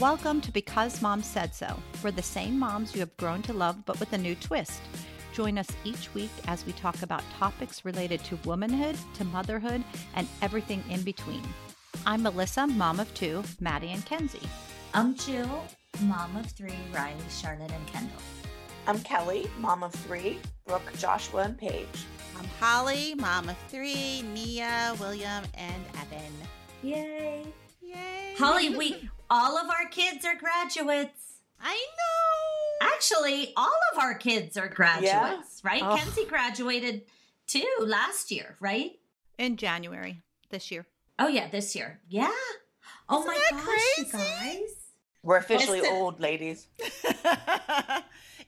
Welcome to Because Mom Said So. We're the same moms you have grown to love, but with a new twist. Join us each week as we talk about topics related to womanhood, to motherhood, and everything in between. I'm Melissa, mom of two, Maddie and Kenzie. I'm Jill, mom of three, Riley, Charlotte, and Kendall. I'm Kelly, mom of three, Brooke, Joshua, and Paige. I'm Holly, mom of three, Nia, William, and Evan. Yay! Yay! Holly, we all of our kids are graduates. I know. Actually, all of our kids are graduates, right? Oh. Kenzie graduated too last year, right? In January this year. Oh yeah, this year. Yeah. Oh Isn't my that gosh, you guys. We're officially Listen. old ladies.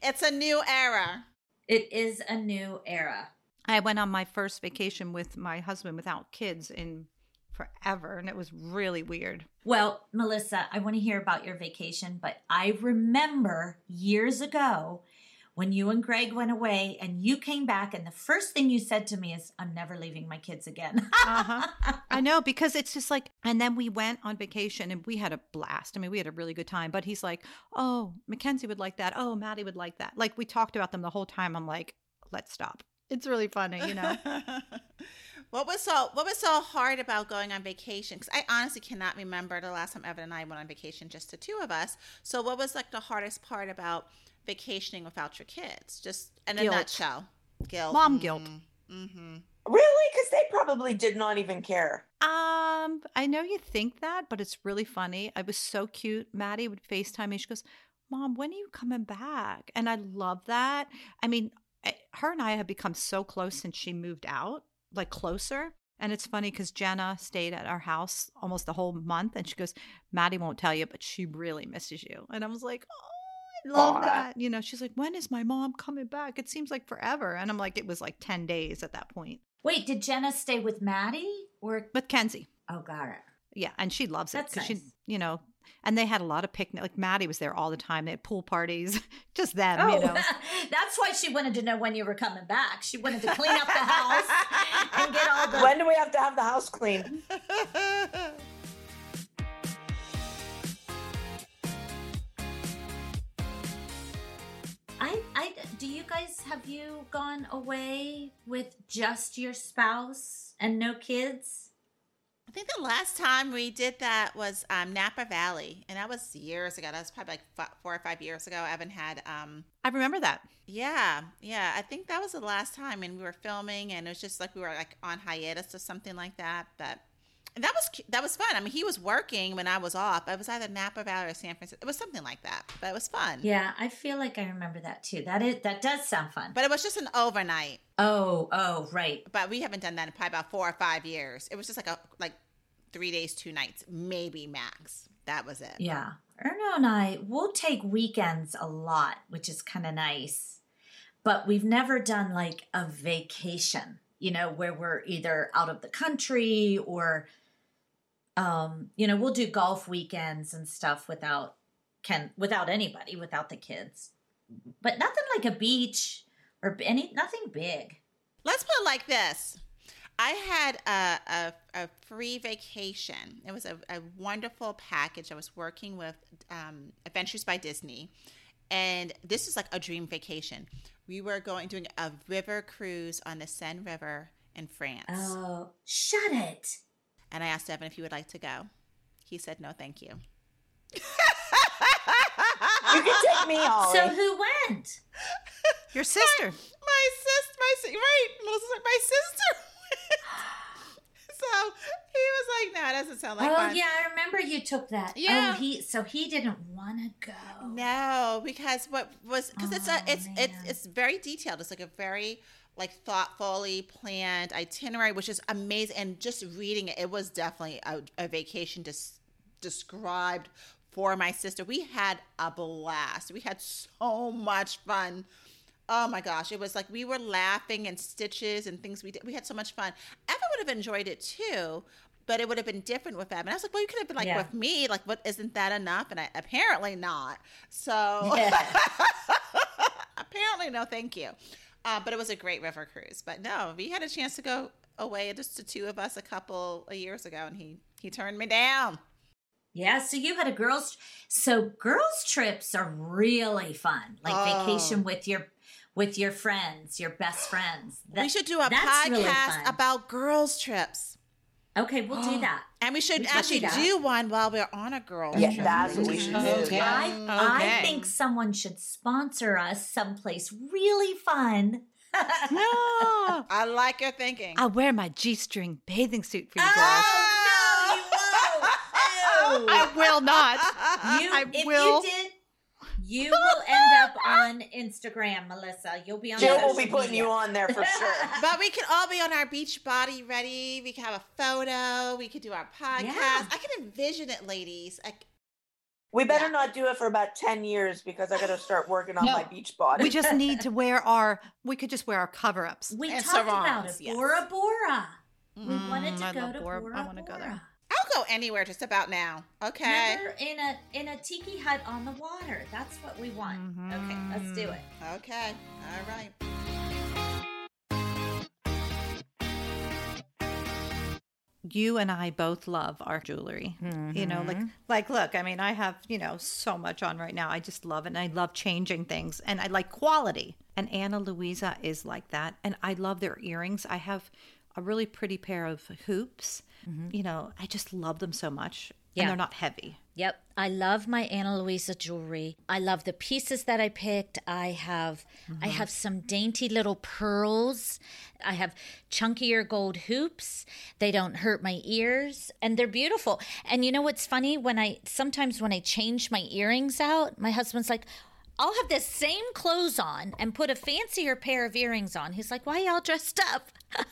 it's a new era. It is a new era. I went on my first vacation with my husband without kids in forever, and it was really weird. Well, Melissa, I want to hear about your vacation, but I remember years ago when you and Greg went away and you came back, and the first thing you said to me is, I'm never leaving my kids again. Uh-huh. I know because it's just like, and then we went on vacation and we had a blast. I mean, we had a really good time. But he's like, "Oh, Mackenzie would like that. Oh, Maddie would like that." Like we talked about them the whole time. I'm like, "Let's stop." It's really funny, you know. what was so What was so hard about going on vacation? Because I honestly cannot remember the last time Evan and I went on vacation, just the two of us. So, what was like the hardest part about vacationing without your kids? Just in a Guilt. nutshell, guilt, Mom guilt. Mm-hmm. Really? Because they probably did not even care. Um, I know you think that, but it's really funny. I was so cute. Maddie would FaceTime me. She goes, Mom, when are you coming back? And I love that. I mean, her and I have become so close since she moved out, like closer. And it's funny because Jenna stayed at our house almost the whole month. And she goes, Maddie won't tell you, but she really misses you. And I was like, Oh, I love Aw. that. You know, she's like, When is my mom coming back? It seems like forever. And I'm like, It was like 10 days at that point Wait, did Jenna stay with Maddie or? with Kenzie. Oh, got it. Yeah, and she loves it That's because she, you know, and they had a lot of picnic. Like Maddie was there all the time. They had pool parties, just them, Oh, you know. that's why she wanted to know when you were coming back. She wanted to clean up the house and get all the. When do we have to have the house cleaned? I, I, do you guys have you gone away with just your spouse and no kids? I think the last time we did that was um, Napa Valley, and that was years ago. That was probably like four or five years ago. Evan had, um, I remember that. yeah, yeah. I think that was the last time, and we were filming, and it was just like we were like on hiatus or something like that. But and that was that was fun. I mean, he was working when I was off. It was either Napa Valley or San Francisco. It was something like that, but it was fun. Yeah, I feel like I remember that too. That is that does sound fun. But it was just an overnight. oh, oh, right. But we haven't done that in probably about four or five years. It was just like a like three days, two nights, maybe max. That was it. Yeah. Erno and I will take weekends a lot, which is kind of nice. But we've never done like a vacation, you know, where we're either out of the country or um, you know, we'll do golf weekends and stuff without can without anybody, without the kids. But nothing like a beach or any nothing big. Let's put it like this. I had a, a, a free vacation. It was a, a wonderful package. I was working with um, Adventures by Disney, and this is like a dream vacation. We were going doing a river cruise on the Seine River in France, Oh, shut it. and I asked Evan if he would like to go. He said no, thank you. You can take me, Ollie. So who went? Your sister. my sister, my si- right, Melissa's like my sister. so he was like, "No, it doesn't sound like oh fun." yeah, I remember you took that. Oh, yeah. Oh, he so he didn't want to go. No, because what was because it's a Oh, it's it's man. it's very detailed. It's like a very like thoughtfully planned itinerary, which is amazing. And just reading it, it was definitely a, a vacation just described for my sister. We had a blast. We had so much fun. Oh my gosh, it was like we were laughing and stitches and things we did. We had so much fun. Evan would have enjoyed it too, but it would have been different with Evan. I was like, well, you could have been like Yeah. with me. Like, what isn't that enough? And I, apparently not. So Yeah. apparently no, thank you. Uh, but it was a great river cruise. But no, we had a chance to go away, just the two of us, a couple of years ago, and he he turned me down. Yeah, so you had a girls so girls trips are really fun. Like Oh. vacation with your with your friends, your best friends. we should do a that's really podcast about girls trips. Okay, we'll do that. And we should We should actually do do one while we're on a girls Yeah, trip. that's what we should do. Okay. I I think someone should sponsor us someplace really fun. No. I like your thinking. I'll wear my G string bathing suit for you oh, girls. Oh, no, you won't. Ew. I will not. You, I if will. You will end up on Instagram, Melissa. You'll be on. Jill will be putting media. you on there for sure. But we can all be on our beach body ready. We can have a photo. We could do our podcast. Yeah. I can envision it, ladies. Like, We better not do it for about 10 years because I got to start working on No. my beach body. We just need to wear our. We could just wear our cover ups. We And talked about sarongs, it. yes. Bora Bora. We Mm, wanted to I go love to Bora- Bora, I wanna go there. Bora. I'll go anywhere just about now. Okay. Never in a in a tiki hut on the water. That's what we want. Okay, let's do mm-hmm. it. Okay. All right. You and I both love our jewelry. You know, like mm-hmm. like look, I mean, I have, you know, so much on right now. I just love it and I love changing things and I like quality. And Ana Luisa is like that. And I love their earrings. I have a really pretty pair of hoops. Mm-hmm. You know, I just love them so much. Yeah. And they're not heavy. Yep. I love my Ana Luisa jewelry. I love the pieces that I picked. I have I mm-hmm. have some dainty little pearls. I have chunkier gold hoops. They don't hurt my ears and they're beautiful. And you know what's funny when I sometimes when I change my earrings out, my husband's like I'll have the same clothes on and put a fancier pair of earrings on. He's like, "Why y'all dressed up?" Isn't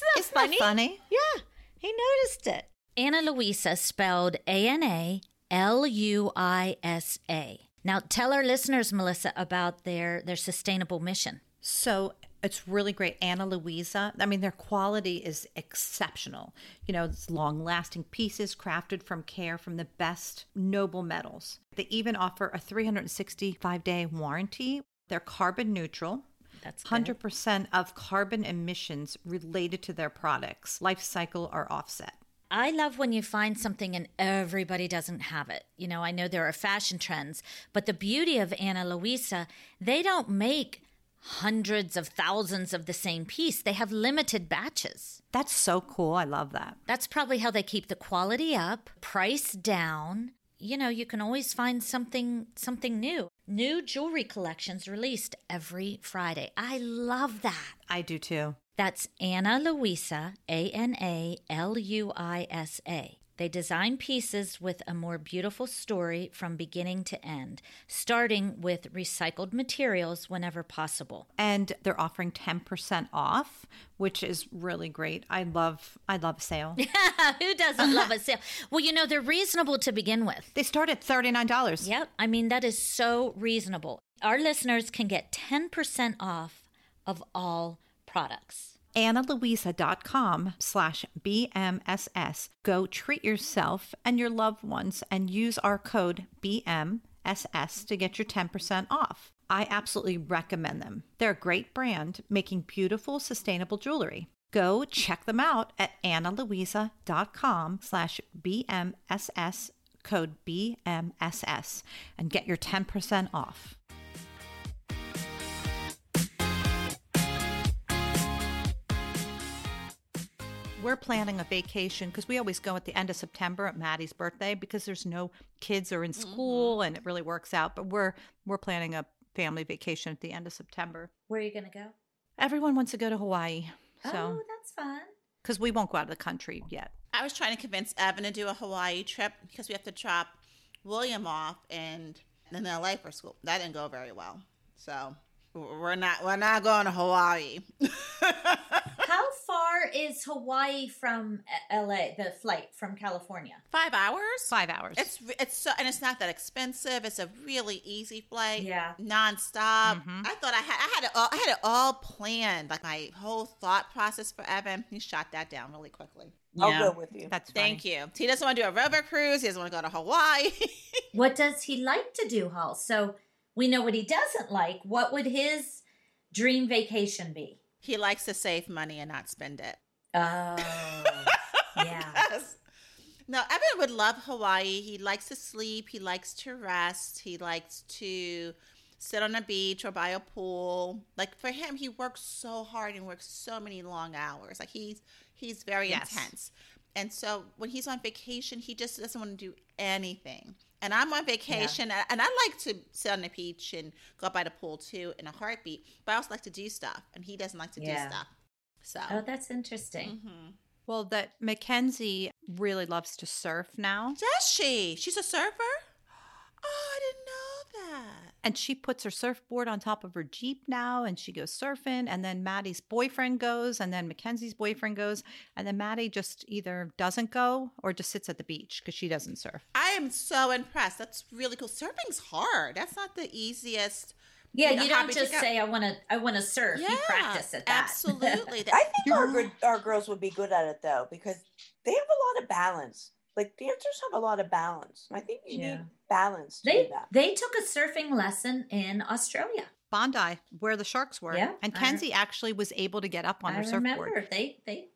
that Isn't that funny? funny? Yeah, he noticed it. Ana Luisa spelled A N A L U I S A. Now tell our listeners, Melissa, about their their sustainable mission. So it's really great. Ana Luisa, I mean, their quality is exceptional. You know, it's long lasting pieces crafted from care from the best noble metals. They even offer a 365 day warranty. They're carbon neutral. That's 100% of carbon emissions related to their products, life cycle, are offset. I love when you find something and everybody doesn't have it. You know, I know there are fashion trends, but the beauty of Ana Luisa, they don't make hundreds of thousands of the same piece. They have limited batches. That's so cool. I love that. That's probably how they keep the quality up, price down. You know, you can always find something something new. New jewelry collections released every Friday. I love that. I do too. That's Ana Luisa, A N A L U I S A. They design pieces with a more beautiful story from beginning to end, starting with recycled materials whenever possible. And they're offering 10% off, which is really great. I love I love a sale. Who doesn't love a sale? Well, you know, they're reasonable to begin with. they start at $39. Yep. I mean, that is so reasonable. Our listeners can get 10% off of all products. AnaLuisa.com slash BMSS. Go treat yourself and your loved ones and use our code BMSS to get your 10% off. I absolutely recommend them. They're a great brand making beautiful, sustainable jewelry. Go check them out at AnaLuisa.com slash BMSS, code BMSS, and get your 10% off. We're planning a vacation because we always go at the end of September at Maddie's birthday because there's no kids are in school mm-hmm. and it really works out. But we're we're planning a family vacation at the end of September. Where are you going to go? Everyone wants to go to Hawaii, so oh, that's fun. because we won't go out of the country yet. I was trying to convince Evan to do a Hawaii trip because we have to drop William off and in LA for school. That didn't go very well. So we're not we're not going to Hawaii. How far is Hawaii from uh, LA, the flight from California? Five hours. Five hours. It's it's so and it's not that expensive. It's a really easy flight. Yeah. nonstop. Mhm. I thought I had I had it all I had it all planned. Like my whole thought process for Evan. He shot that down really quickly. I'll go with you. That's Thank funny. you. He doesn't want to do a river cruise. He doesn't want to go to Hawaii. What does he like to do, Hall? So we know what he doesn't like. What would his dream vacation be? He likes to save money and not spend it. Oh, yeah. Yes. No, Evan would love Hawaii. He likes to sleep. He likes to rest. He likes to sit on a beach or by a pool. Like for him, he works so hard and works so many long hours. Like he's he's very Yes. intense. And so when he's on vacation, he just doesn't want to do anything. And I'm on vacation, and- and I like to sit on the beach and go by the pool too in a heartbeat. But I also like to do stuff, and he doesn't like to Yeah. do stuff. So Oh, that's interesting. Mhm. Well, that Mackenzie really loves to surf now. does she? She's a surfer. Oh, I didn't know that. And she puts her surfboard on top of her Jeep now and she goes surfing. And then Maddie's boyfriend goes, and then Mackenzie's boyfriend goes. And then Maddie just either doesn't go or just sits at the beach because she doesn't surf. I am so impressed. That's really cool. Surfing's hard. That's not the easiest. Yeah, you know, you don't just say I want to. I want to surf. you practice at that. Absolutely. I think our good our girls would be good at it though because they have a lot of balance. Like dancers have a lot of balance. I think you Yeah. need balance to they do that. they took a surfing lesson in Australia. Bondi, where the sharks were. Yeah, and I- Kenzie actually was able to get up on I her surfboard. I remember they they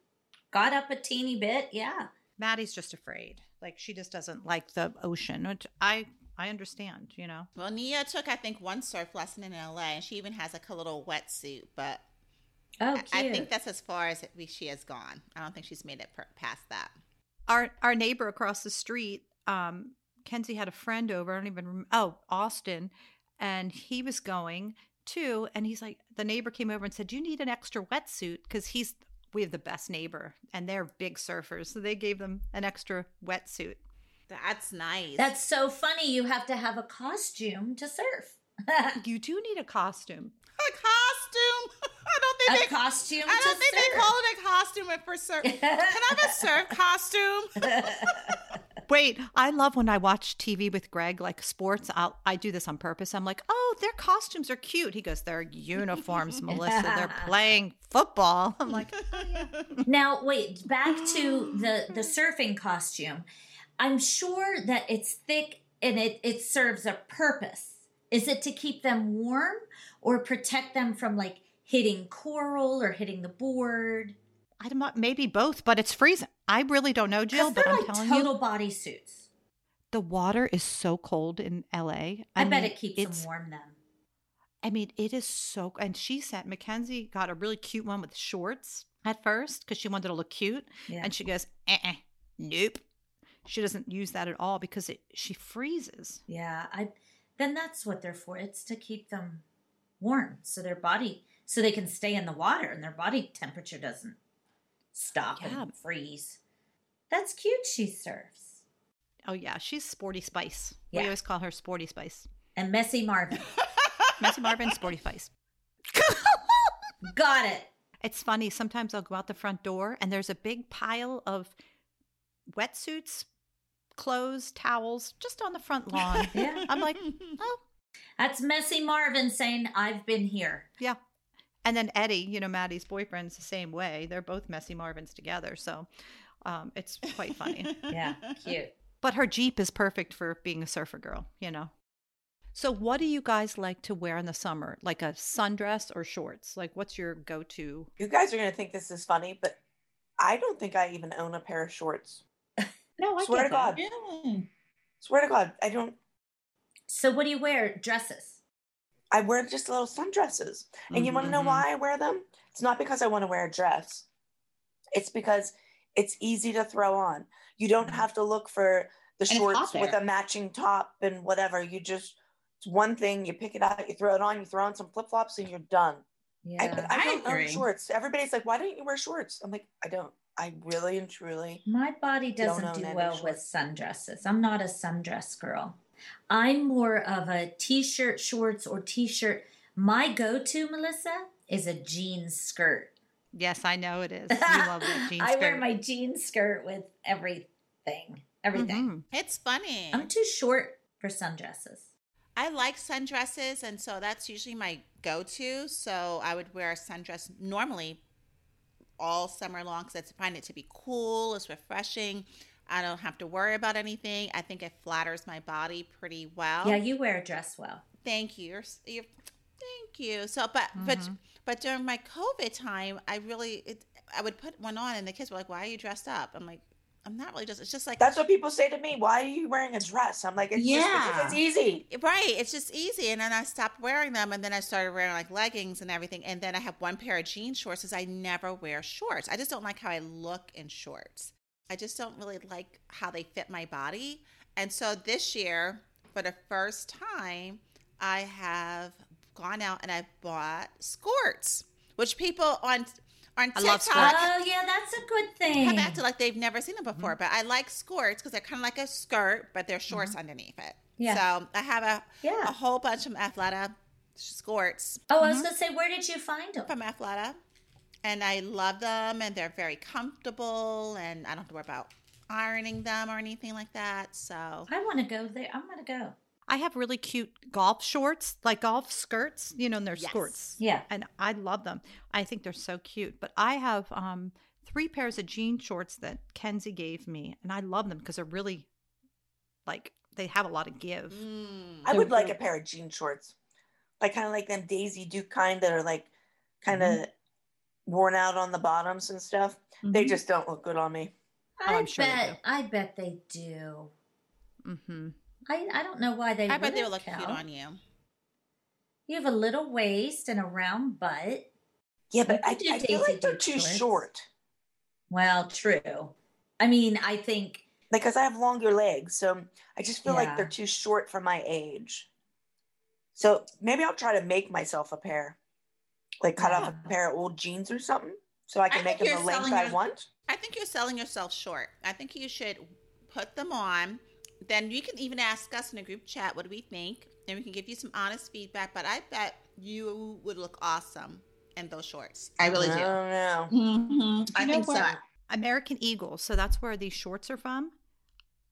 got up a teeny bit. Yeah. Maddie's just afraid. Like she just doesn't like the ocean, which I I understand, you know. Well, Nia took, I think, one surf lesson in LA, and she even has like a little wetsuit. But Oh, I- I think that's as far as it, she has gone. I don't think she's made it per, past that. Our our neighbor across the street, um, Kenzie had a friend over. I don't even rem- oh Austin, and he was going too. And he's like, the neighbor came over and said, "Do you need an extra wetsuit?" Because he's we have the best neighbor, and they're big surfers, so they gave them an extra wetsuit. That's nice. That's so funny. You have to have a costume to surf. You do need a costume. a costume. I don't think a they. costume I don't to think surf. they call it a costume for surf. Can I have a surf costume? Wait, I love when I watch TV with Greg, like sports. I'll, I do this on purpose. I'm like, oh, their costumes are cute. He goes, they're uniforms, Melissa. They're playing football. I'm like, Now, wait, back to the the surfing costume. I'm sure that it's thick and it it serves a purpose. Is it to keep them warm or protect them from like hitting coral or hitting the board? I'm not, maybe both, but it's freezing. I really don't know, Jill, but I'm like telling total you, body suits. the water is so cold in LA. I, I, bet mean, it keeps them warm then. I mean, it is so. And she said Mackenzie got a really cute one with shorts at first because she wanted to look cute, Yeah. and she goes, eh, nope. She doesn't use that at all because it she freezes. Yeah, I then that's what they're for. It's to keep them warm so their body so they can stay in the water and their body temperature doesn't stop Yeah. and freeze. That's cute she surfs. Oh yeah, she's Sporty Spice. We always call her Sporty Spice. And Messy Marvin. Messy Marvin, Sporty Spice. Got it. It's funny. Sometimes I'll go out the front door and there's a big pile of wetsuits, clothes, towels just on the front lawn. Yeah. I'm like, oh That's Messy Marvin saying I've been here. yeah. And then Eddie, you know, Maddie's boyfriend's the same way. They're both messy Marvins together, so um, it's quite funny. Yeah, cute. But her Jeep is perfect for being a surfer girl, you know. So, what do you guys like to wear in the summer? Like a sundress or shorts? Like, what's your go to? You guys are gonna think this is funny, but I don't think I even own a pair of shorts. No, I Swear to. God. Really? Swear to God, I don't. So what do you wear? Dresses. I wear just little sundresses. And you want to know why I wear them? It's not because I want to wear a dress. It's because it's easy to throw on. You don't Mhm. have to look for the hot shorts with a matching top and whatever. You just it's one thing. You pick it out, you throw it on, you throw on some flip flops, and you're done. I, Yeah. I I don't own agree. shorts. Everybody's like, "Why don't you wear shorts?" I'm like, "I don't. I really and truly." My body doesn't do well with sundresses. I'm not a sundress girl. I'm more of a t-shirt, shorts, or t-shirt. My go-to, Melissa, is a jean skirt. Yes, I know it is. You love that jean I wear my jean skirt with everything. Everything. Mhm. It's funny. I'm too short for sundresses. I like sundresses, and so that's usually my go-to. So I would wear a sundress normally all summer long because I find it to be cool. It's refreshing. I don't have to worry about anything. I think it flatters my body pretty well. Yeah, you wear a dress well. Thank you. You're, you're, thank you. So, but but Mhm. but during my COVID time, I really it, I would put one on, and the kids were like, "Why are you dressed up?" I'm like, I'm not really just. It's just like That's what people say to me. Why are you wearing a dress? I'm like, it's just Yeah. because it's easy. Right. It's just easy. And then I stopped wearing them. And then I started wearing like leggings and everything. And then I have one pair of jean shorts because I never wear shorts. I just don't like how I look in shorts. I just don't really like how they fit my body. And so this year, for the first time, I have gone out and I bought skirts, which people on on I love TikTok Oh, yeah, that's a good thing. have acted like they've never seen them before. Mm-hmm. But I like skirts because they're kind of like a skirt, but they're mm-hmm. shorts underneath it. Yeah. So I have a Yeah. a whole bunch of Athleta skirts Oh, I was mm-hmm. going to say, where did you find them? from Athleta, and I love them, and they're very comfortable, and I don't have to worry about ironing them or anything like that. So I want to go there. I'm going to go. I have really cute golf shorts, like golf skirts, you know, and they're Yes. skirts. Yeah. And I love them. I think they're so cute. But I have um, three pairs of jean shorts that Kenzie gave me, and I love them because they're really like they have a lot of give. mm, I would like a pair of jean shorts, like kind of like them Daisy Duke kind that are like kind of worn out on the bottoms and stuff. They Mhm. just don't look good on me. Oh, I I'm sure bet. I bet they do. Mm-hmm. I, I don't know why they. I bet they would wouldn't, look cute on you. You have a little waist and a round butt. Yeah, but I, I feel like they're Duke too shorts. short. Well, true. I mean, I think cause I have longer legs, so I just feel Yeah. like they're too short for my age. So maybe I'll try to make myself a pair, like cut off a pair of old jeans or something, so I can think make them the length selling I want. I think you're selling yourself short. I think you should put them on. Then you can even ask us in a group chat what do we think, and we can give you some honest feedback. But I bet you would look awesome in those shorts. I really I do. don't know. hmm I You know think so. American Eagle. So that's where these shorts are from.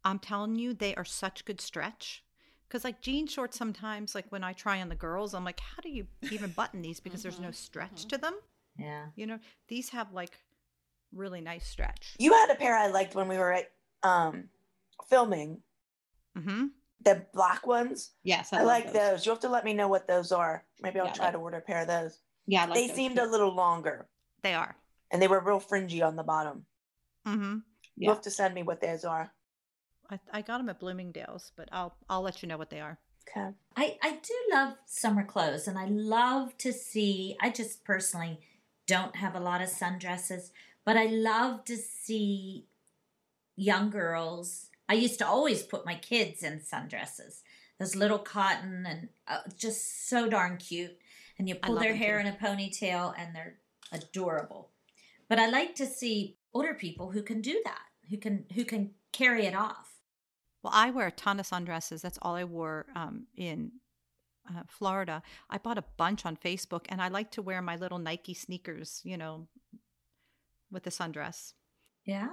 I'm telling you, they are such good stretch. Because like jean shorts, sometimes like when I try on the girls, I'm like, how do you even button these? Because there's no stretch to them. yeah. You know, these have like really nice stretch. You had a pair I liked when we were at um filming. Mm-hmm. The black ones. Yes, I, love like those. You'll have to let me know what those are. Maybe I'll Yeah, try like- to order a pair of those. Yeah, I like they those seemed too. a little longer They are. and they were real fringy on the bottom. Mm-hmm. You'll have to send me what those are. I, I got them at Bloomingdale's, but I'll I'll let you know what they are. Okay. I, I do love summer clothes and I love to see, I just personally don't have a lot of sundresses, but I love to see young girls. I used to always put my kids in sundresses, those little cotton and uh, just so darn cute. And you pull their hair too. in a ponytail and they're adorable. But I like to see older people who can do that, who can who can carry it off. Well, I wear a ton of sundresses. That's all I wore um, in uh, Florida. I bought a bunch on Facebook, and I like to wear my little Nike sneakers, you know, with the sundress. Yeah.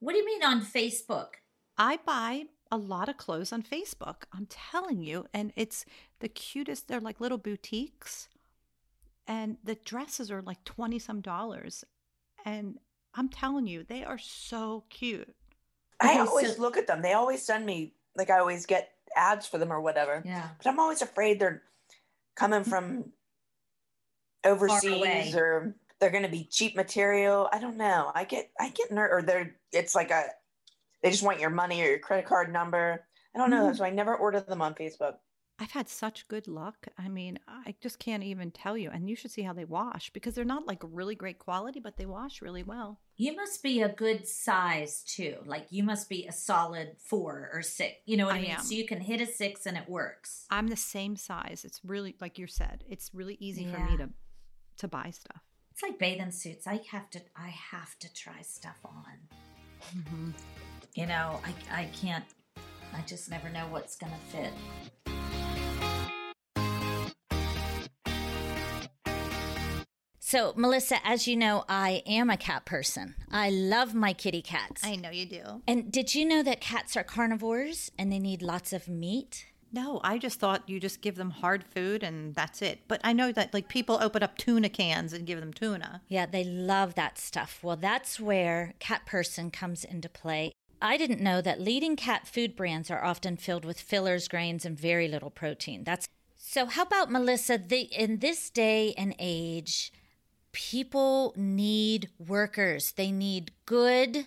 What do you mean on Facebook? I buy a lot of clothes on Facebook. I'm telling you, and it's the cutest. They're like little boutiques, and the dresses are like twenty some dollars, and I'm telling you, they are so cute. I always so- look at them. They always send me like I always get ads for them or whatever. Yeah. But I'm always afraid they're coming from overseas or they're going to be cheap material. I don't know. I get I get ner- or they're it's like a they just want your money or your credit card number. I don't know. Mhm. So I never order them on Facebook. I've had such good luck. I mean, I just can't even tell you. And you should see how they wash because they're not like really great quality, but they wash really well. You must be a good size too. Like you must be a solid four or six. You know what I, I mean? am. So you can hit a six and it works. I'm the same size. It's really like you said. It's really easy for me to to buy stuff. It's like bathing suits. I have to. I have to try stuff on. Mm-hmm. You know, I I can't. I just never know what's gonna fit. So, Melissa, as you know, I am a cat person. I love my kitty cats. I know you do. And did you know that cats are carnivores and they need lots of meat? No, I just thought you just give them hard food and that's it. But I know that like people open up tuna cans and give them tuna. Yeah, they love that stuff. Well, that's where Cat Person comes into play. I didn't know that leading cat food brands are often filled with fillers, grains, and very little protein. That's so. How about Melissa? The, in this day and age, people need workers. They need good,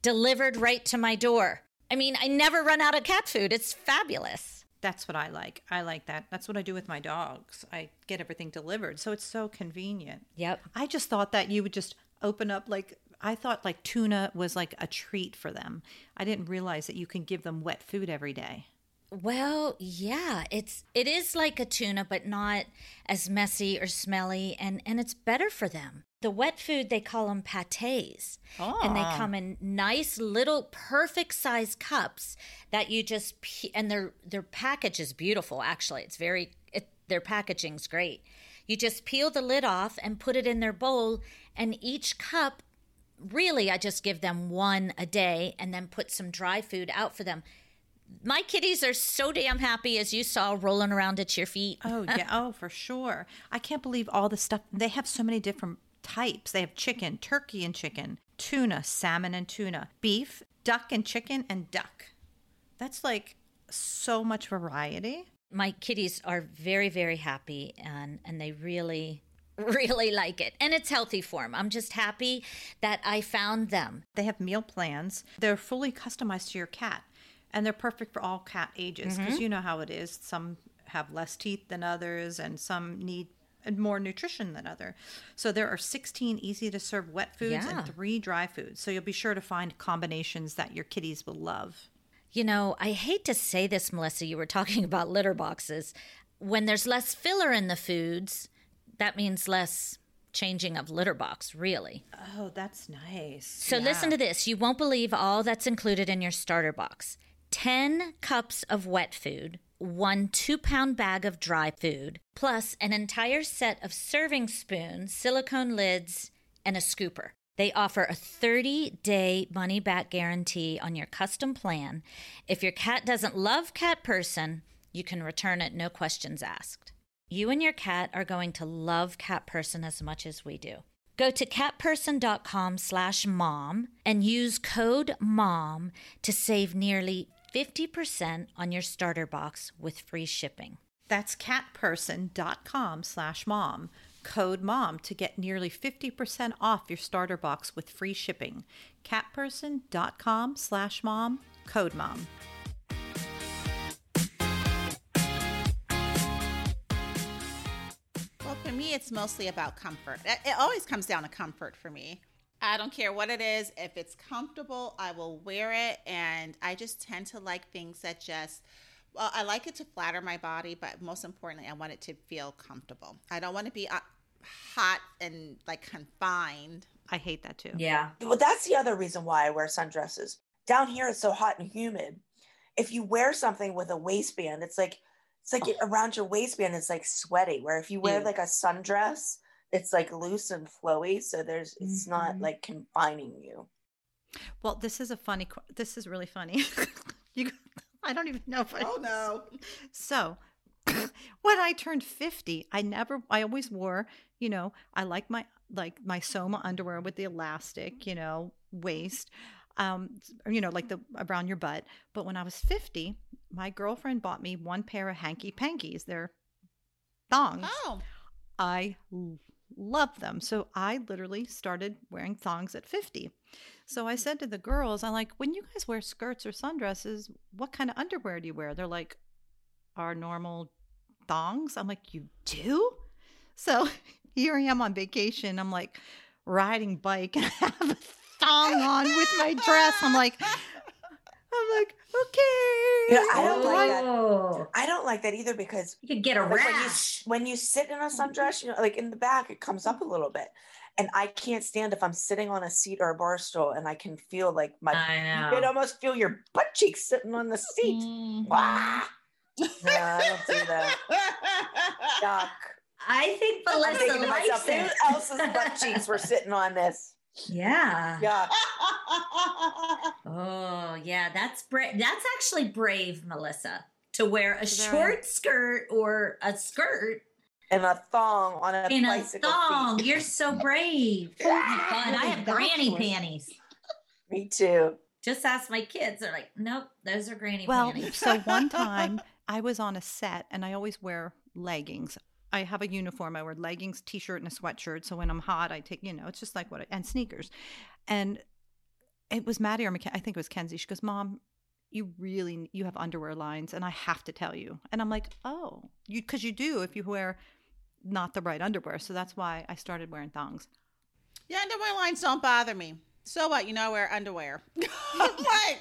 delivered right to my door. I mean, I never run out of cat food. It's fabulous. That's what I like. I like that. That's what I do with my dogs. I get everything delivered. So it's so convenient. Yep. I just thought that you would just open up like I thought like tuna was like a treat for them. I didn't realize that you can give them wet food every day. Well, yeah, it's it is like a tuna but not as messy or smelly and and it's better for them. The wet food they call them pâtés. And they Ah. come in nice little perfect size cups that you just and their their package is beautiful actually. It's very it, their packaging's great. You just peel the lid off and put it in their bowl and each cup really I just give them one a day and then put some dry food out for them. My kitties are so damn happy as you saw rolling around at your feet. Oh yeah, oh for sure. I can't believe all the stuff. They have so many different types. They have chicken, turkey and chicken, tuna, salmon and tuna, beef, duck and chicken and duck. That's like so much variety. My kitties are very very happy and and they really really like it. And it's healthy for them. I'm just happy that I found them. They have meal plans. They're fully customized to your cat, and they're perfect for all cat ages because mm-hmm. you know how it is. Some have less teeth than others, and some need more nutrition than other. So there are 16 easy to serve wet foods Yeah. and three dry foods. So you'll be sure to find combinations that your kitties will love. You know, I hate to say this, Melissa, you were talking about litter boxes. When there's less filler in the foods, that means less changing of litter box, really. Oh, that's nice. So listen to this. You won't believe all that's included in your starter box 10 cups of wet food, one two pound bag of dry food, plus an entire set of serving spoons, silicone lids, and a scooper. They offer a 30 day money back guarantee on your custom plan. If your cat doesn't love Cat Person, you can return it, no questions asked. You and your cat are going to love Cat Person as much as we do. Go to catperson.com slash mom and use code MOM to save nearly 50% on your starter box with free shipping. That's catperson.com slash mom. Code mom to get nearly 50% off your starter box with free shipping. Catperson.com slash mom. Code mom. Well, for me, it's mostly about comfort. It it always comes down to comfort for me. I don't care what it is. If it's comfortable, I will wear it. And I just tend to like things that just, well, I like it to flatter my body, but most importantly, I want it to feel comfortable. I don't want to be uh, hot and like confined. I hate that too. Yeah. Well, that's the other reason why I wear sundresses. Down here, it's so hot and humid. If you wear something with a waistband, it's like it's like around your waistband, it's like sweaty. Where if you wear Ew. like a sundress, it's like loose and flowy, so there's it's not Mhm. like confining you. Well, this is a funny, this is really funny. you, I don't even know if I. Oh, no. So, when I turned 50, I never, I always wore, you know, I like my, like my Soma underwear with the elastic, you know, waist, um, you know, like the around your butt. But when I was 50, my girlfriend bought me one pair of hanky pankies. They're thongs. Oh, I l- love them. So I literally started wearing thongs at 50. So I mm-hmm. said to the girls, I'm like, when you guys wear skirts or sundresses, what kind of underwear do you wear? They're like, our normal thongs. I'm like, you do? So here I am on vacation. I'm like riding bike and I have a thong on with my dress. I'm like, I'm like, okay. Yeah, I don't like that. Oh, I don't like that either because you could get a like when you rash. when you sit in a sundress, you know, like in the back, it comes up a little bit. And I can't stand if I'm sitting on a seat or a bar stool and I can feel like my I you can almost feel your butt cheeks sitting on the seat. Mm-hmm. Wow. No, I don't do that. Yuck. I think I'm Melissa likes myself, who it. else's butt cheeks were sitting on this? Yeah. Yuck. Oh, yeah. That's brave. That's actually brave, Melissa, to wear a Very. short skirt or a skirt And a thong on a in a thong. seat. You're so brave. Oh my God. And I have granny Backwards. panties. Me too. Just ask my kids. They're like, nope, those are granny Well, panties. so one time I was on a set and I always wear leggings. I have a uniform. I wear leggings, t-shirt, and a sweatshirt. So when I'm hot, I take, you know, it's just like what, I, and sneakers. And it was Maddie or Mackenzie. I think it was Kenzie. She goes, "Mom, you really you have underwear lines, and I have to tell you." And I'm like, "Oh, you because you do if you wear not the right underwear." So that's why I started wearing thongs. Yeah, underwear lines don't bother me. So what? You know, I wear underwear. what?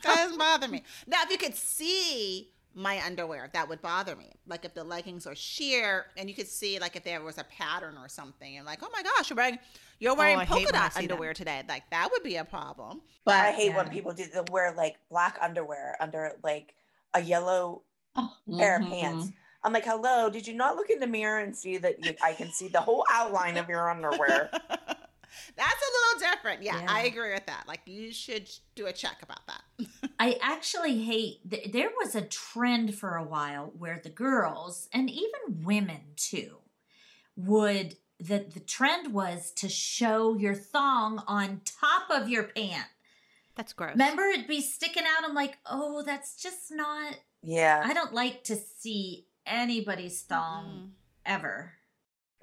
Doesn't bother me. Now, if you could see my underwear, that would bother me. Like if the leggings are sheer and you could see like if there was a pattern or something and like, oh my gosh, you're wearing you're wearing Oh, polka when I dot see that. underwear today. Like that would be a problem. But I hate when people do they wear like black underwear under like a yellow Oh, pair of mhm, pants. I'm like, hello, did you not look in the mirror and see that you, I can see the whole outline of your underwear? That's a little different. Yeah, I agree with that. Like you should do a check about that. I actually hate. Th- there was a trend for a while where the girls and even women too would that the trend was to show your thong on top of your pant. That's gross. Remember, it'd be sticking out. I'm like, oh, that's just not. Yeah. I don't like to see anybody's thong ever.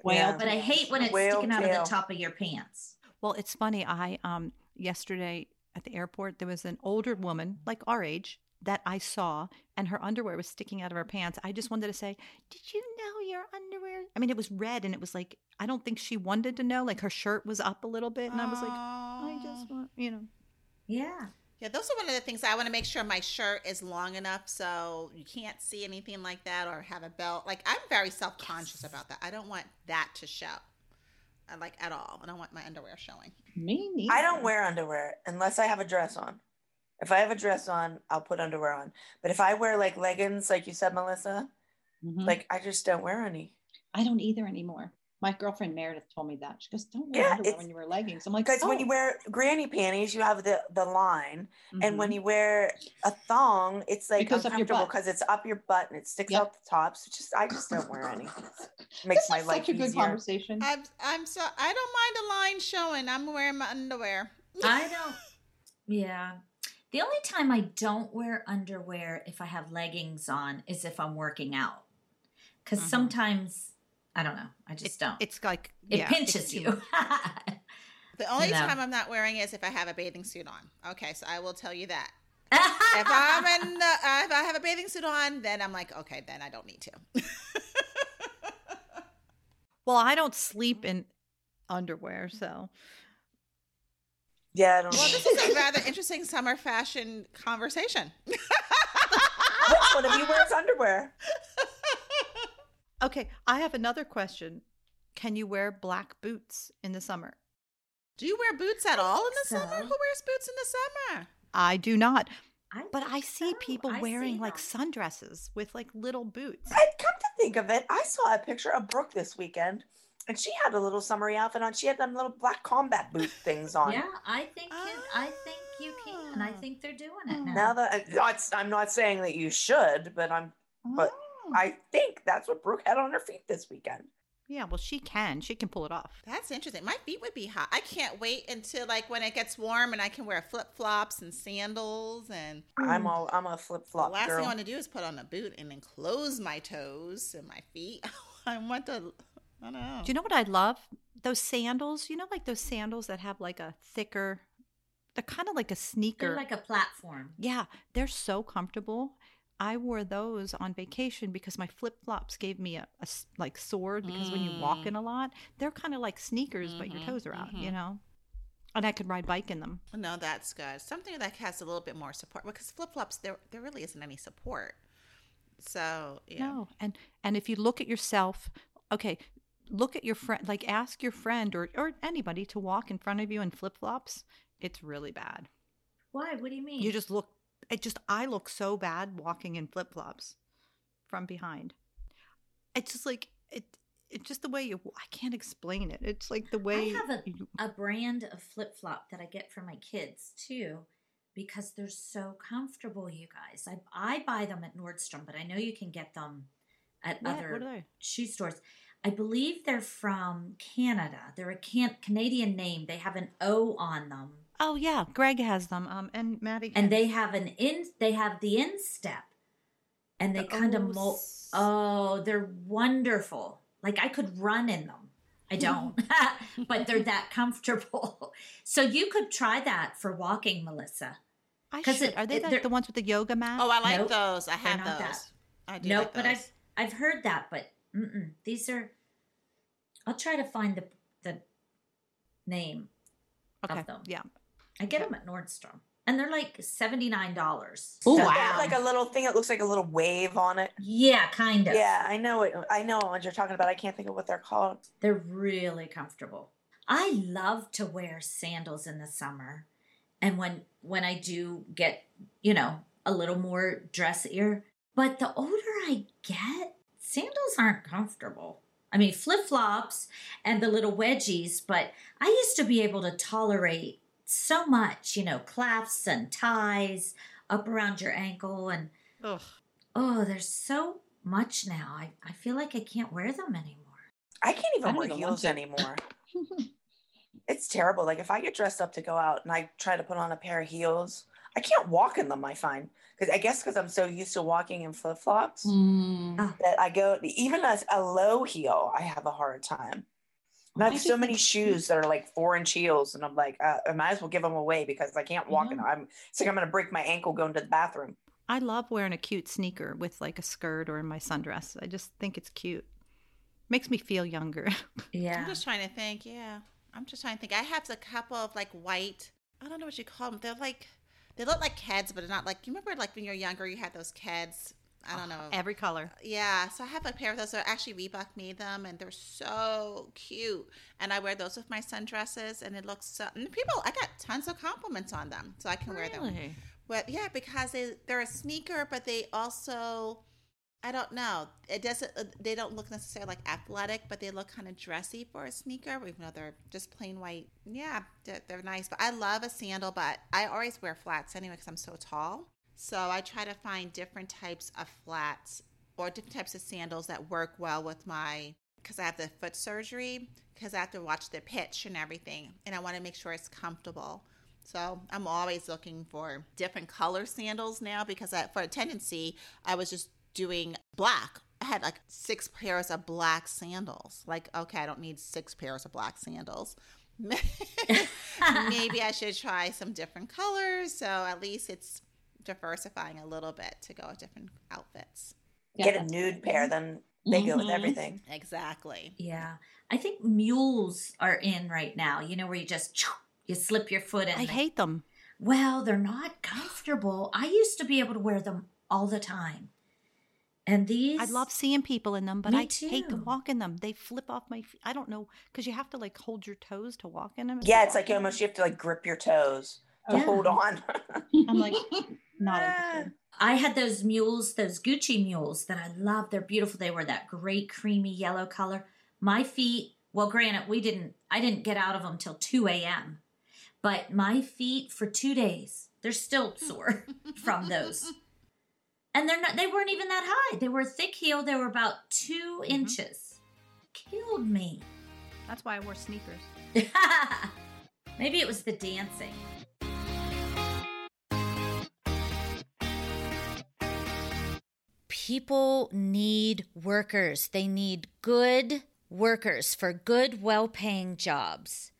Whale Yeah. But I hate when it's Whale sticking out of the top of your pants. Well, it's funny. I um yesterday at the airport there was an older woman like our age that I saw and her underwear was sticking out of her pants. I just wanted to say, "Did you know your underwear?" I mean, it was red and it was like I don't think she wanted to know. Like her shirt was up a little bit and I was like, "I just want, you know." Yeah. Yeah, those are one of the things I want to make sure my shirt is long enough so you can't see anything like that or have a belt. Like I'm very self conscious about that. I don't want that to show, uh, like at all. I don't want my underwear showing. Me neither. I don't wear underwear unless I have a dress on. If I have a dress on, I'll put underwear on. But if I wear like leggings, like you said, Melissa, Mhm. like I just don't wear any. I don't either anymore. My girlfriend Meredith told me that. She goes, "Don't wear Yeah, underwear when you wear leggings." I'm like, Because when "Oh." you wear granny panties, you have the the line, and when Mhm. you wear a thong, it's like It goes your uncomfortable butt. because it's up your butt and it sticks Yep. out the top. So just I just don't wear any. this Makes my is life such a good easier. conversation. I'm I'm so I don't mind a line showing. I'm wearing my underwear. I don't. Yeah. The only time I don't wear underwear if I have leggings on is if I'm working out. Because Mhm. sometimes, I don't know, I just It- don't. It's like it yeah, pinches you. The only You know. time I'm not wearing is if I have a bathing suit on. Okay, so I will tell you that. If I'm in, the, uh, if I have a bathing suit on, then I'm like, okay, then I don't need to. Well, I don't sleep in underwear, so Yeah, I don't. well, know. this is a rather interesting summer fashion conversation. Which one of you wears underwear? Okay, I have another question. Can you wear black boots in the summer? Do you wear boots at all in the so. summer? Who wears boots in the summer? I do not. I But I see so. people I wearing see like them. sundresses with like little boots. I come to think of it, I saw a picture of Brooke this weekend, and she had a little summery outfit on. She had them little black combat boot things on. Yeah, I think you, I think you can. I Ah. think they're doing it now. Now that I'm not, I'm not saying that you should, but I'm. But Oh. I think that's what Brooke had on her feet this weekend. Yeah, well, she can. She can pull it off. That's interesting. My feet would be hot. I can't wait until like when it gets warm and I can wear flip flops and sandals. And I'm all I'm a flip the flop last girl. thing I want to do is put on a boot and then close my toes and my feet. I want to. I don't know. Do you know what I love? Those sandals. You know, like those sandals that have like a thicker. They're kind of like a sneaker. They're like a platform. yeah, they're so comfortable. I wore those on vacation because my flip flops gave me a like sword because when you walk Mm. in a lot, they're kind of like sneakers, but your Mhm, toes are out. You mhm. know, and I could ride bike in them. No, that's good. Something that has a little bit more support because flip flops there there really isn't any support. So yeah. No, and and if you look at yourself, okay, look at your friend. Like ask your friend or or anybody to walk in front of you in flip flops. It's really bad. Why? What do you mean? You just look. It just I look so bad walking in flip flops from behind. It's just like it. It's just the way you. I can't explain it. It's like the way. I have a- you- a brand of flip flop that I get for my kids too, because they're so comfortable. You guys, I I buy them at Nordstrom, but I know you can get them at what, other what shoe stores. I believe they're from Canada. They're a can- Canadian name. They have an O on them, Oh yeah, Greg has them. Um, and Maddie. and they have an in. They have the instep, and they The kind O of mold. Oh, they're wonderful. Like I could run in them. I don't, but they're that comfortable. So you could try that for walking, Melissa. I 'Cause should. it- Are they it- the, the ones with the yoga mat? Oh, I like Nope, those. I have not those. that. I do Nope, like but. I've I've heard that, but mm-mm, these are. I'll try to find the the name okay. of them. Yeah. I get them at Nordstrom, and they're like seventy nine dollars. Oh, Does it wow. have like a little thing that looks like a little wave on it. Yeah, kind of. Yeah, I know it. I know what you're talking about. I can't think of what they're called. They're really comfortable. I love to wear sandals in the summer. And when when I do get, you know, a little more dressier, but the older I get, sandals aren't comfortable. I mean, flip-flops and the little wedgies, but I used to be able to tolerate so much, you know, clasps and ties up around your ankle and Ugh. oh, there's so much now. I, I feel like I can't wear them anymore. I can't even don't wear even heels anymore. it's terrible. Like if I get dressed up to go out and I try to put on a pair of heels, I can't walk in them. I find because I guess because I'm so used to walking in flip flops Mm. that I go even as a low heel, I have a hard time. And I I have so many shoes that are like four inch heels, and I'm like, uh, I might as well give them away because I can't walk in Yeah. them. I'm it's like I'm gonna break my ankle going to the bathroom. I love wearing a cute sneaker with like a skirt or in my sundress. I just think it's cute. Makes me feel younger. Yeah. I'm just trying to think. Yeah, I'm just trying to think. I have a couple of like white. I don't know what you call them. They're like they look like Keds, but they're not like. You remember like when you're younger, you had those Keds. I don't know. Every color. Yeah, so I have a pair of those. They're actually Reebok made them, and they're so cute. And I wear those with my sundresses, and it looks so. And people, I got tons of compliments on them, so I can wear them. But yeah, because they they're a sneaker, but they also, I don't know, it doesn't. uh, They don't look necessarily like athletic, but they look kind of dressy for a sneaker, even though they're just plain white. Yeah, they're, they're nice. But I love a sandal, but I always wear flats anyway because I'm so tall. So I try to find different types of flats or different types of sandals that work well with my because I have the foot surgery because I have to watch the pitch and everything, and I want to make sure it's comfortable. So I'm always looking for different color sandals now because I, for a tendency, I was just doing black. I had like six pairs of black sandals. Like, okay, I don't need six pairs of black sandals. Maybe I should try some different colors. So at least it's diversifying a little bit to go with different outfits. Yeah, Get a nude pair, then they go with Mhm. everything. Exactly. Yeah. I think mules are in right now, you know, where you just you slip your foot in. I the- hate them. Well, they're not comfortable. I used to be able to wear them all the time. And these I love seeing people in them, but Me I hate to walk in them. They flip off my feet. I don't know because you have to like hold your toes to walk in them. Yeah, it's like almost you have to like grip your toes to Yeah. hold on. I'm like, not ah. interested. I had those mules, those Gucci mules that I love. They're beautiful. They were that great creamy yellow color. My feet, well, granted, we didn't, I didn't get out of them till 2 a.m. But my feet for two days, they're still sore from those. And they're not, they weren't even that high. They were thick heel. They were about 2 mm-hmm. inches. Killed me. That's why I wore sneakers. Maybe it was the dancing. People need workers. They need good workers for good, well paying jobs.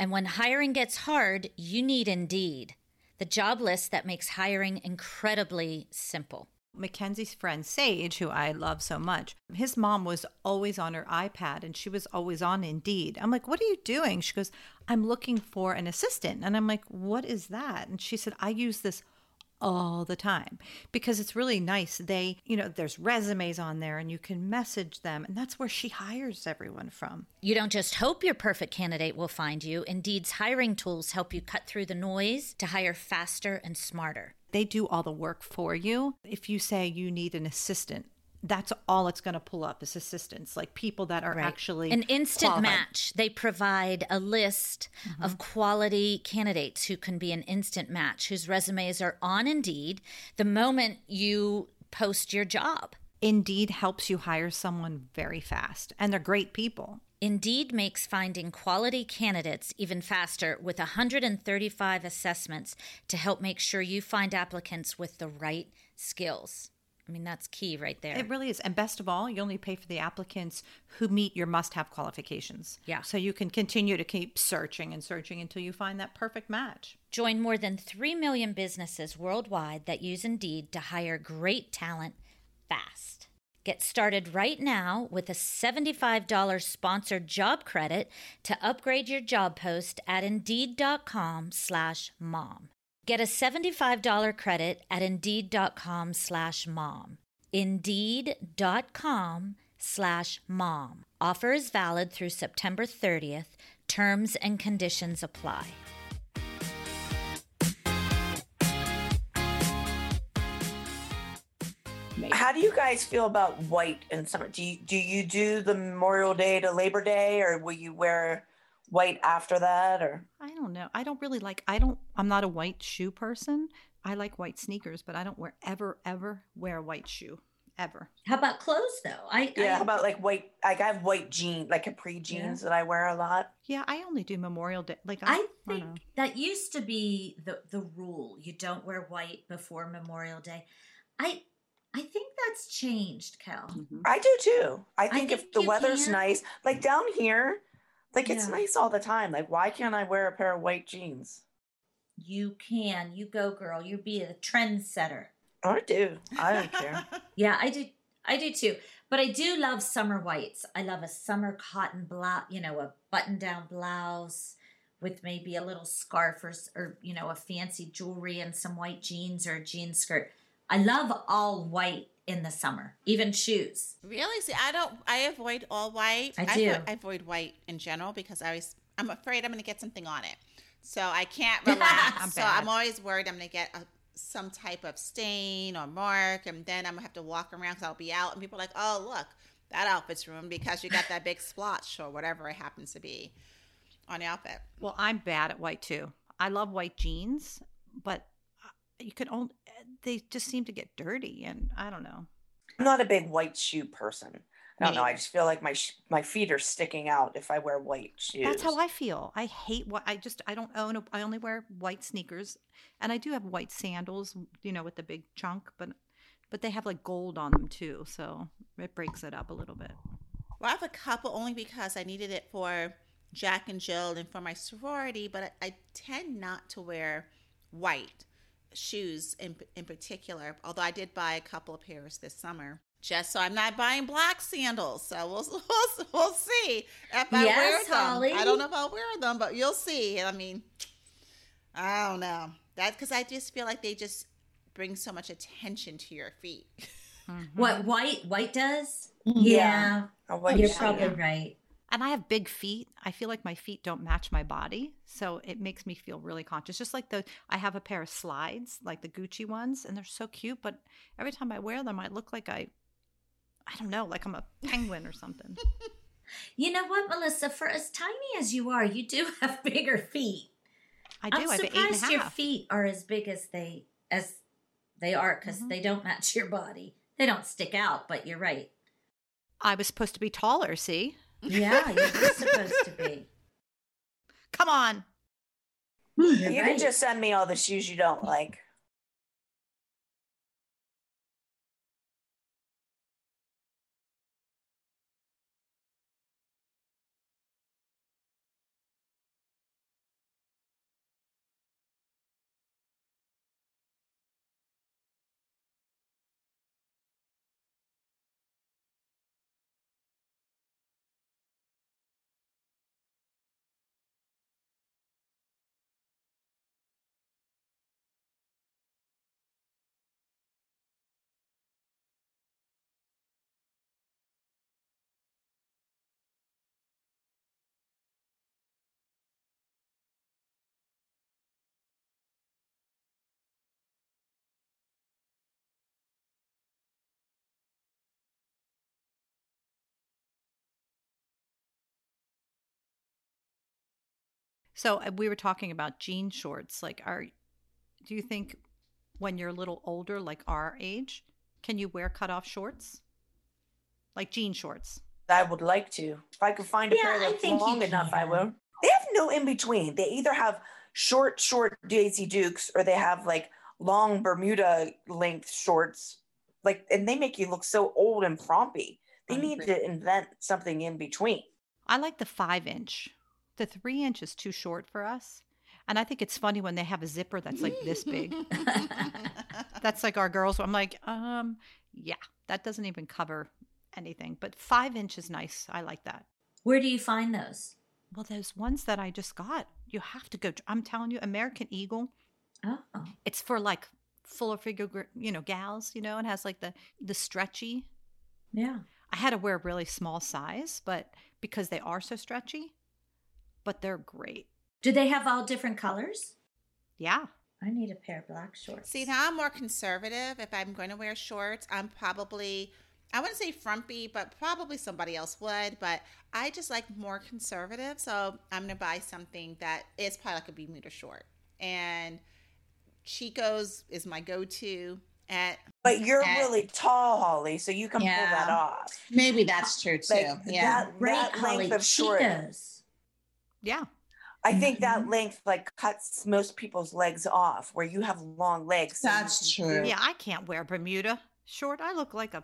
And when hiring gets hard, you need Indeed, the job list that makes hiring incredibly simple. Mackenzie's friend Sage, who I love so much, his mom was always on her iPad and she was always on Indeed. I'm like, What are you doing? She goes, I'm looking for an assistant. And I'm like, What is that? And she said, I use this all the time because it's really nice. They, you know, there's resumes on there and you can message them. And that's where she hires everyone from. You don't just hope your perfect candidate will find you. Indeed's hiring tools help you cut through the noise to hire faster and smarter. They do all the work for you. If you say you need an assistant, that's all it's going to pull up is assistants, like people that are Right. actually an instant qualified. match. They provide a list Mm-hmm. of quality candidates who can be an instant match, whose resumes are on Indeed the moment you post your job. Indeed helps you hire someone very fast, and they're great people. Indeed makes finding quality candidates even faster with 135 assessments to help make sure you find applicants with the right skills. I mean, that's key right there. It really is. And best of all, you only pay for the applicants who meet your must have qualifications. Yeah. So you can continue to keep searching and searching until you find that perfect match. Join more than 3 million businesses worldwide that use Indeed to hire great talent fast. Get started right now with a $75 sponsored job credit to upgrade your job post at Indeed.com slash mom. Get a $75 credit at Indeed.com slash mom. Indeed.com slash mom. Offer is valid through September 30th. Terms and conditions apply. How do you guys feel about white in summer? Do you do you do the Memorial Day to Labor Day, or will you wear white after that? Or I don't know. I don't really like, I don't, I'm not a white shoe person. I like white sneakers, but I don't wear ever, ever wear a white shoe. Ever. How about clothes though? I yeah, I, how about like white? Like I have white jeans, like capri jeans that I wear a lot. Yeah, I only do Memorial Day. Like, I I, I think don't that used to be the the rule. You don't wear white before Memorial Day. I I think that's changed, Cal. Mhm. I do too. I think, think if the weather's can. nice, like down here, like it's nice all the time. Like why can't I wear a pair of white jeans? You can. You go, girl. You be a trendsetter. I do. I don't care. Yeah, I do. I do too. But I do love summer whites. I love a summer cotton blouse, you know, a button down blouse with maybe a little scarf or, or, you know, a fancy jewelry and some white jeans or a jean skirt. I love all white in the summer, even shoes. Really? See, I don't. I avoid all white. I do. I avoid white in general because I always. I'm afraid I'm going to get something on it, so I can't relax. I'm so bad. I'm always worried I'm going to get a, some type of stain or mark, and then I'm going to have to walk around because I'll be out, and people are like, "Oh, look, that outfit's ruined because you got that big splotch or whatever it happens to be on the outfit." Well, I'm bad at white too. I love white jeans, but uh, you can only, they just seem to get dirty. And I don't know. I'm not a big white shoe person. I don't Me know. I just feel like my sh- my feet are sticking out if I wear white shoes. That's how I feel. I hate what I just I don't own. A, I only wear white sneakers, and I do have white sandals, you know, with the big chunk, but but they have like gold on them too, so it breaks it up a little bit. Well, I have a couple only because I needed it for Jack and Jill and for my sorority, but I, I tend not to wear white shoes in, in particular, although I did buy a couple of pairs this summer. Just so I'm not buying black sandals, so we'll we'll, we'll see if I wear them. Holly. I don't know if I'll wear them, but you'll see. I mean, I don't know that because I just feel like they just bring so much attention to your feet. Mm-hmm. What white white does? Yeah. Yeah, white you're shoe. probably right. And I have big feet. I feel like my feet don't match my body, so it makes me feel really conscious. Just like the I have a pair of slides, like the Gucci ones, and they're so cute, but every time I wear them, I look like I I don't know, like I'm a penguin or something. You know what, Melissa? For as tiny as you are, you do have bigger feet. I do. I'm I have an eight and a surprised your feet are as big as they as they are because Mhm. they don't match your body. They don't stick out, but you're right. I was supposed to be taller, see? Yeah, you're supposed to be. Come on. You're You right. can just send me all the shoes you don't like. So uh, we were talking about jean shorts. Like, are do you think when you're a little older, like our age, can you wear cutoff shorts, like jean shorts? I would like to. If I could find a Yeah, pair I that's think you long enough, I can. will. They have no in between. They either have short, short Daisy Dukes or they have like long Bermuda length shorts like, and they make you look so old and prompy. They I need agree. to invent something in between. I like the five inch. The three inch is too short for us. And I think it's funny when they have a zipper that's like this big. That's like our girls. I'm like, um, yeah, that doesn't even cover anything. But five inch is nice. I like that. Where do you find those? Well, those ones that I just got, you have to go. I'm telling you, American Eagle. Oh, It's for like fuller figure, you know, gals. You know, and has like the the stretchy. yeah. I had to wear a really small size, but because they are so stretchy, but they're great. Do they have all different colors? Yeah. I need a pair of black shorts. See, now I'm more conservative. If I'm going to wear shorts, I'm probably, I wouldn't say frumpy, but probably somebody else would. But I just like more conservative. So I'm going to buy something that is probably like a Bermuda short. And Chico's is my go to. At But you're Eh. really tall, Holly, so you can pull that off. Maybe that's true too. Like yeah. that, Great, that Holly. length of short. Cheetahs. Yeah. I think that Mhm. length like cuts most people's legs off where you have long legs. so That's true. Yeah, I can't wear Bermuda short. I look like a,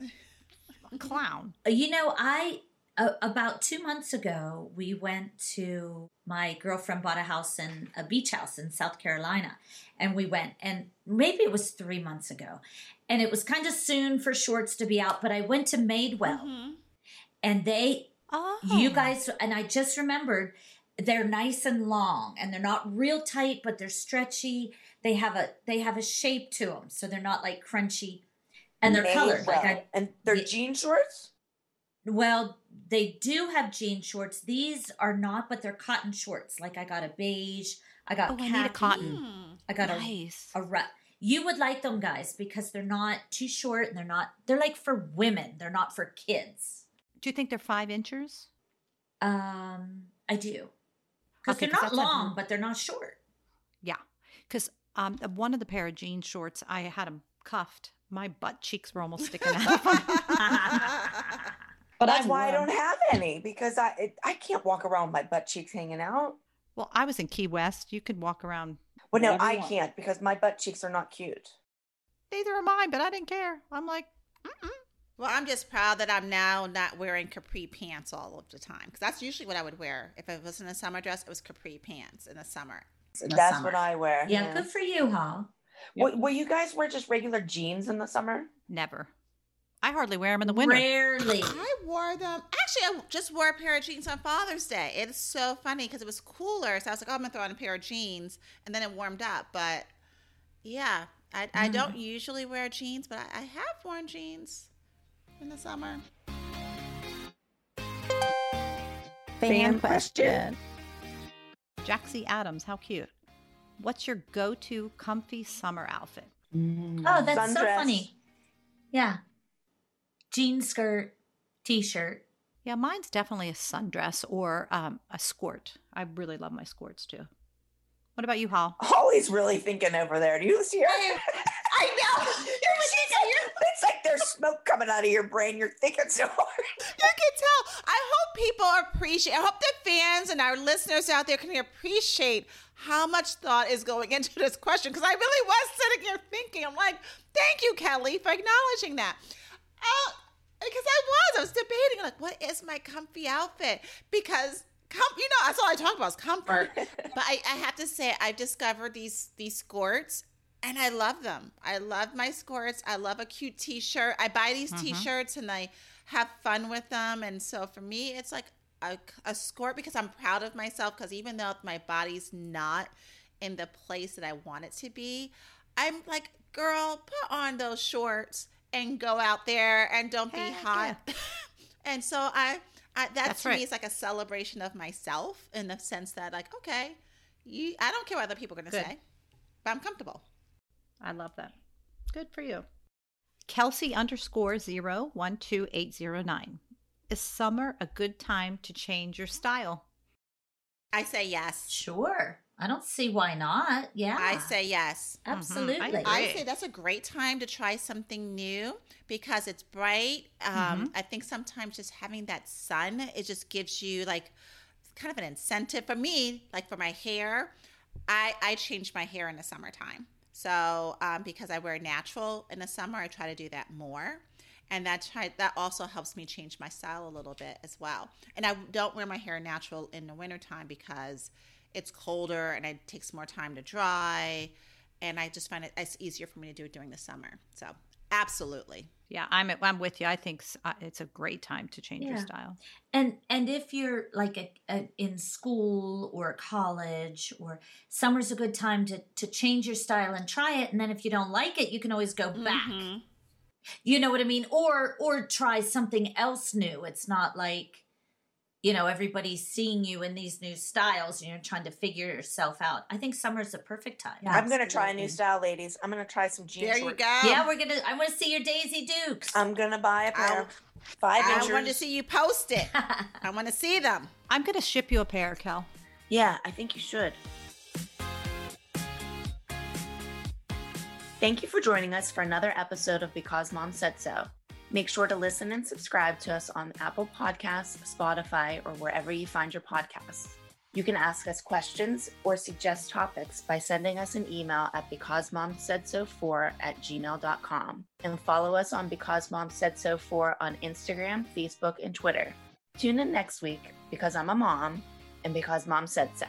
a clown. Uh, You know, I uh, about two months ago we went to my girlfriend bought a house in a beach house in South Carolina, and we went and maybe it was three months ago, and it was kind of soon for shorts to be out. But I went to Madewell, Mhm. and they Oh, you guys and I just remembered they're nice and long and they're not real tight but they're stretchy they have a they have a shape to them so they're not like crunchy and they're Made colored like. I and they're Yeah. jean shorts. well they do have jean shorts these are not but they're cotton shorts like I got a beige I got Oh, I need a cotton. Mm. I got a nice. a ru- you would like them guys because they're not too short and they're not they're like for women they're not for kids Do you think they're five inches? um I do because Okay, they're not that's what- long but they're not short Yeah, because um, one of the pair of jean shorts, I had them cuffed. My butt cheeks were almost sticking out. But That's I why I don't have any because I it, I can't walk around with my butt cheeks hanging out. well, I was in Key West. You could walk around. Well, no, I can't because my butt cheeks are not cute. Neither are mine, but I didn't care. I'm like, Mm-mm. Well, I'm just proud that I'm now not wearing capri pants all of the time because that's usually what I would wear if it was in a summer dress. It was capri pants in the summer. in the That's summer. what I wear. Yeah, good for you, Hall. Will, will you guys wear just regular jeans in the summer? never. I hardly wear them in the winter. Rarely. I wore them. Actually, I just wore a pair of jeans on Father's Day. It's so funny because it was cooler. So I was like, oh, I'm going to throw on a pair of jeans. And then it warmed up. But yeah, I, I hmm. don't usually wear jeans, but I, I have worn jeans in the summer. Fan question. Jaxie Adams, how cute. What's your go-to comfy summer outfit? Mm. Oh, that's so funny. Yeah. Jean skirt, t shirt. Yeah, mine's definitely a sundress or um, a skirt. I really love my skirts too. What about you, Hal? Holly's really thinking over there. Do you see her? I know. She's like- it's like there's smoke coming out of your brain. You're thinking so hard. You can tell. I hope people appreciate. I hope the fans and our listeners out there can appreciate how much thought is going into this question because I really was sitting here thinking. I'm like, thank you, Kelly, for acknowledging that. Uh, because I was, I was debating like, what is my comfy outfit? Because com- you know, that's all I talk about is comfort. but I, I have to say, I've discovered these these skirts. And I love them. I love my skirts. I love a cute T-shirt. I buy these mm-hmm. T-shirts and I have fun with them. And so for me, it's like a, a skirt because I'm proud of myself. Because even though my body's not in the place that I want it to be, I'm like, girl, put on those shorts and go out there and don't be Heck hot. and so I, I that That's to right. me is like a celebration of myself in the sense that like, okay, you, I don't care what other people are going to Good. say, but I'm comfortable. I love that. Good for you. Kelsey underscore zero one two eight zero nine. Is summer a good time to change your style? I say yes. Sure. I don't see why not. Yeah. I say yes. absolutely. I I say that's a great time to try something new because it's bright. Um, I think sometimes just having that sun, it just gives you like kind of an incentive for me, like for my hair. I I change my hair in the summertime, So um, because I wear natural in the summer, I try to do that more. And that try, that also helps me change my style a little bit as well. And I don't wear my hair natural in the wintertime because it's colder and it takes more time to dry. And I just find it it's easier for me to do it during the summer. So absolutely. Yeah, I'm I'm with you. I think uh, it's a great time to change your style. And and if you're like a, a, in school or college or summer's a good time to to change your style and try it and then if you don't like it you can always go back. Mhm. You know what I mean? Or or try something else new. It's not like you know everybody's seeing you in these new styles and you're trying to figure yourself out. I think summer's the perfect time. Yeah. I'm gonna try a new style, ladies. I'm gonna try some jeans. There you shorts. go. Yeah, we're gonna. I want to see your Daisy Dukes. I'm gonna buy a pair. I- of Five I inches. want to see you post it. I want to see them. I'm going to ship you a pair, Kel. Yeah, I think you should. Thank you for joining us for another episode of Because Mom Said So. Make sure to listen and subscribe to us on Apple Podcasts, Spotify, or wherever you find your podcasts. You can ask us questions or suggest topics by sending us an email at becausemomsaidso4 at gmail.com and follow us on Because Mom Said So 4 on Instagram, Facebook, and Twitter. Tune in next week because I'm a mom and because mom said so.